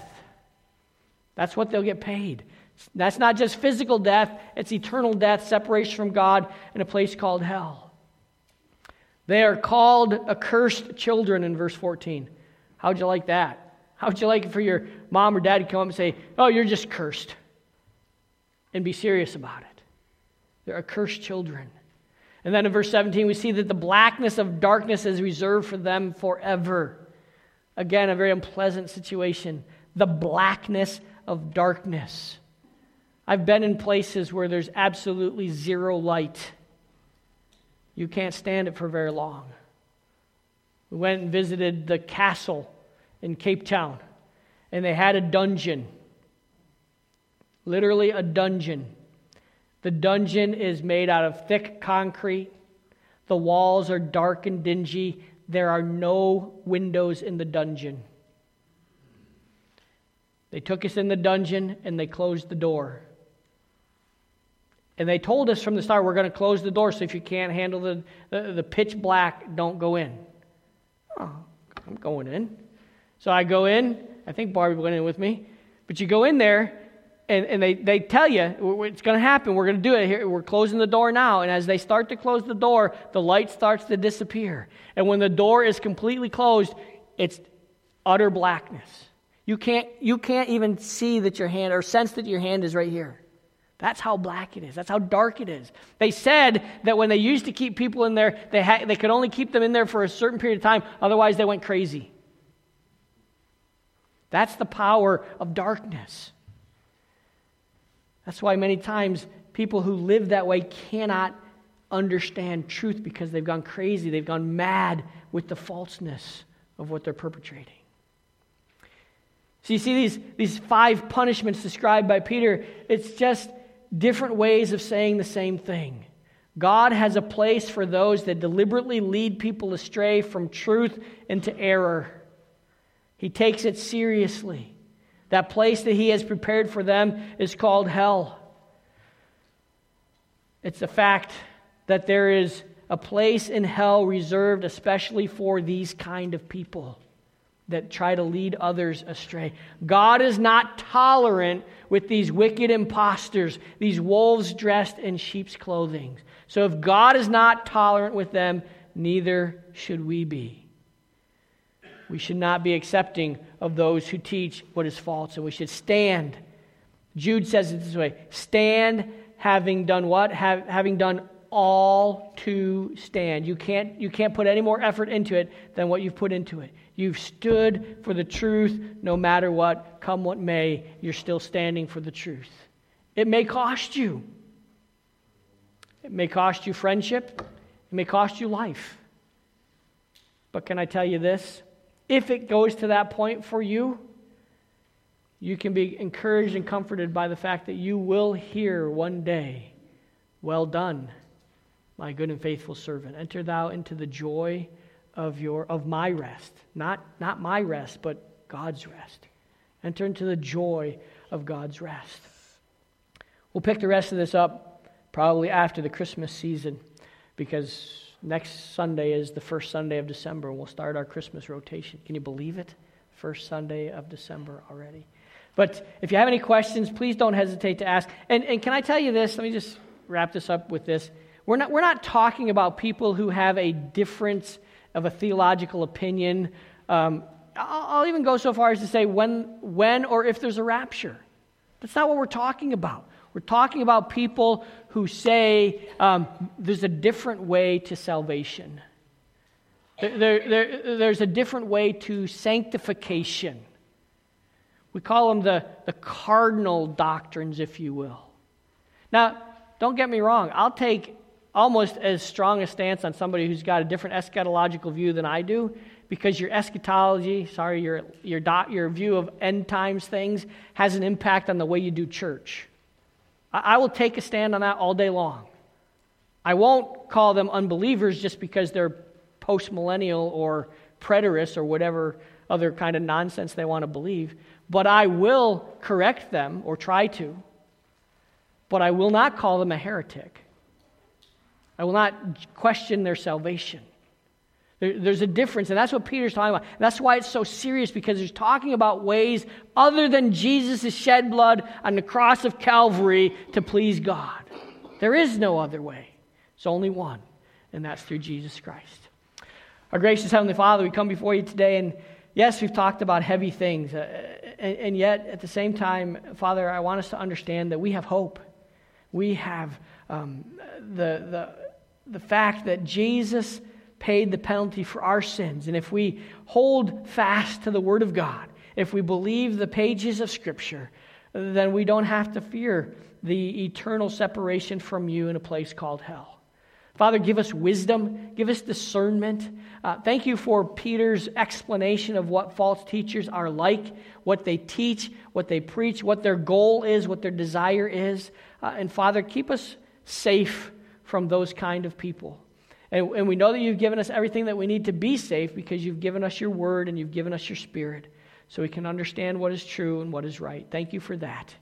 That's what they'll get paid. That's not just physical death, it's eternal death, separation from God in a place called hell. They are called accursed children in verse 14. How'd you like that? How'd you like it for your mom or dad to come up and say, Oh, you're just cursed? And be serious about it. They're accursed children. And then in verse 17, we see that the blackness of darkness is reserved for them forever. Again, a very unpleasant situation. The blackness of darkness. I've been in places where there's absolutely zero light. You can't stand it for very long. We went and visited the castle in Cape Town, and they had a dungeon. Literally, a dungeon. The dungeon is made out of thick concrete. The walls are dark and dingy. There are no windows in the dungeon. They took us in the dungeon and they closed the door. And they told us from the start, we're going to close the door, so if you can't handle the, the, the pitch black, don't go in. Oh, I'm going in. So I go in. I think Barbie went in with me. But you go in there, and, and they, they tell you it's going to happen. We're going to do it here. We're closing the door now. And as they start to close the door, the light starts to disappear. And when the door is completely closed, it's utter blackness. You can't, you can't even see that your hand or sense that your hand is right here. That's how black it is. That's how dark it is. They said that when they used to keep people in there, they, ha- they could only keep them in there for a certain period of time, otherwise, they went crazy. That's the power of darkness. That's why many times people who live that way cannot understand truth because they've gone crazy, they've gone mad with the falseness of what they're perpetrating. So you see these, these five punishments described by Peter, it's just different ways of saying the same thing. God has a place for those that deliberately lead people astray from truth into error. He takes it seriously. That place that He has prepared for them is called hell. It's a fact that there is a place in hell reserved especially for these kind of people that try to lead others astray. God is not tolerant with these wicked impostors, these wolves dressed in sheep's clothing. So if God is not tolerant with them, neither should we be. We should not be accepting of those who teach what is false, and we should stand. Jude says it this way stand having done what? Have, having done all to stand. You can't, you can't put any more effort into it than what you've put into it. You've stood for the truth no matter what, come what may, you're still standing for the truth. It may cost you. It may cost you friendship, it may cost you life. But can I tell you this? If it goes to that point for you, you can be encouraged and comforted by the fact that you will hear one day, Well done, my good and faithful servant. Enter thou into the joy of, your, of my rest. Not, not my rest, but God's rest. Enter into the joy of God's rest. We'll pick the rest of this up probably after the Christmas season because next Sunday is the first Sunday of December and we'll start our Christmas rotation. Can you believe it? First Sunday of December already. But if you have any questions, please don't hesitate to ask. And, and can I tell you this? Let me just wrap this up with this. We're not, we're not talking about people who have a difference of a theological opinion um, I'll, even go so far as to say when, when or if there's a rapture. That's not what we're talking about. We're talking about people who say um, there's a different way to salvation. There, there, there's a different way to sanctification. We call them the, the cardinal doctrines, if you will. Now, don't get me wrong, I'll take almost as strong a stance on somebody who's got a different eschatological view than I do because your eschatology, sorry, your, your, dot, your view of end times things has an impact on the way you do church. I, I will take a stand on that all day long. I won't call them unbelievers just because they're postmillennial or preterists or whatever other kind of nonsense they want to believe, but I will correct them or try to. But I will not call them a heretic. I will not question their salvation. There, there's a difference, and that's what Peter's talking about. That's why it's so serious because he's talking about ways other than Jesus' shed blood on the cross of Calvary to please God. There is no other way. It's only one, and that's through Jesus Christ. Our gracious Heavenly Father, we come before you today, and yes, we've talked about heavy things, uh, and, and yet at the same time, Father, I want us to understand that we have hope. We have um, the, the, the fact that Jesus paid the penalty for our sins. And if we hold fast to the Word of God, if we believe the pages of Scripture, then we don't have to fear the eternal separation from you in a place called hell. Father, give us wisdom, give us discernment. Uh, thank you for Peter's explanation of what false teachers are like, what they teach, what they preach, what their goal is, what their desire is. Uh, and Father, keep us safe from those kind of people. And, and we know that you've given us everything that we need to be safe because you've given us your word and you've given us your spirit so we can understand what is true and what is right. Thank you for that.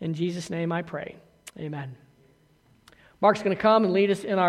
In Jesus' name I pray. Amen. Mark's going to come and lead us in our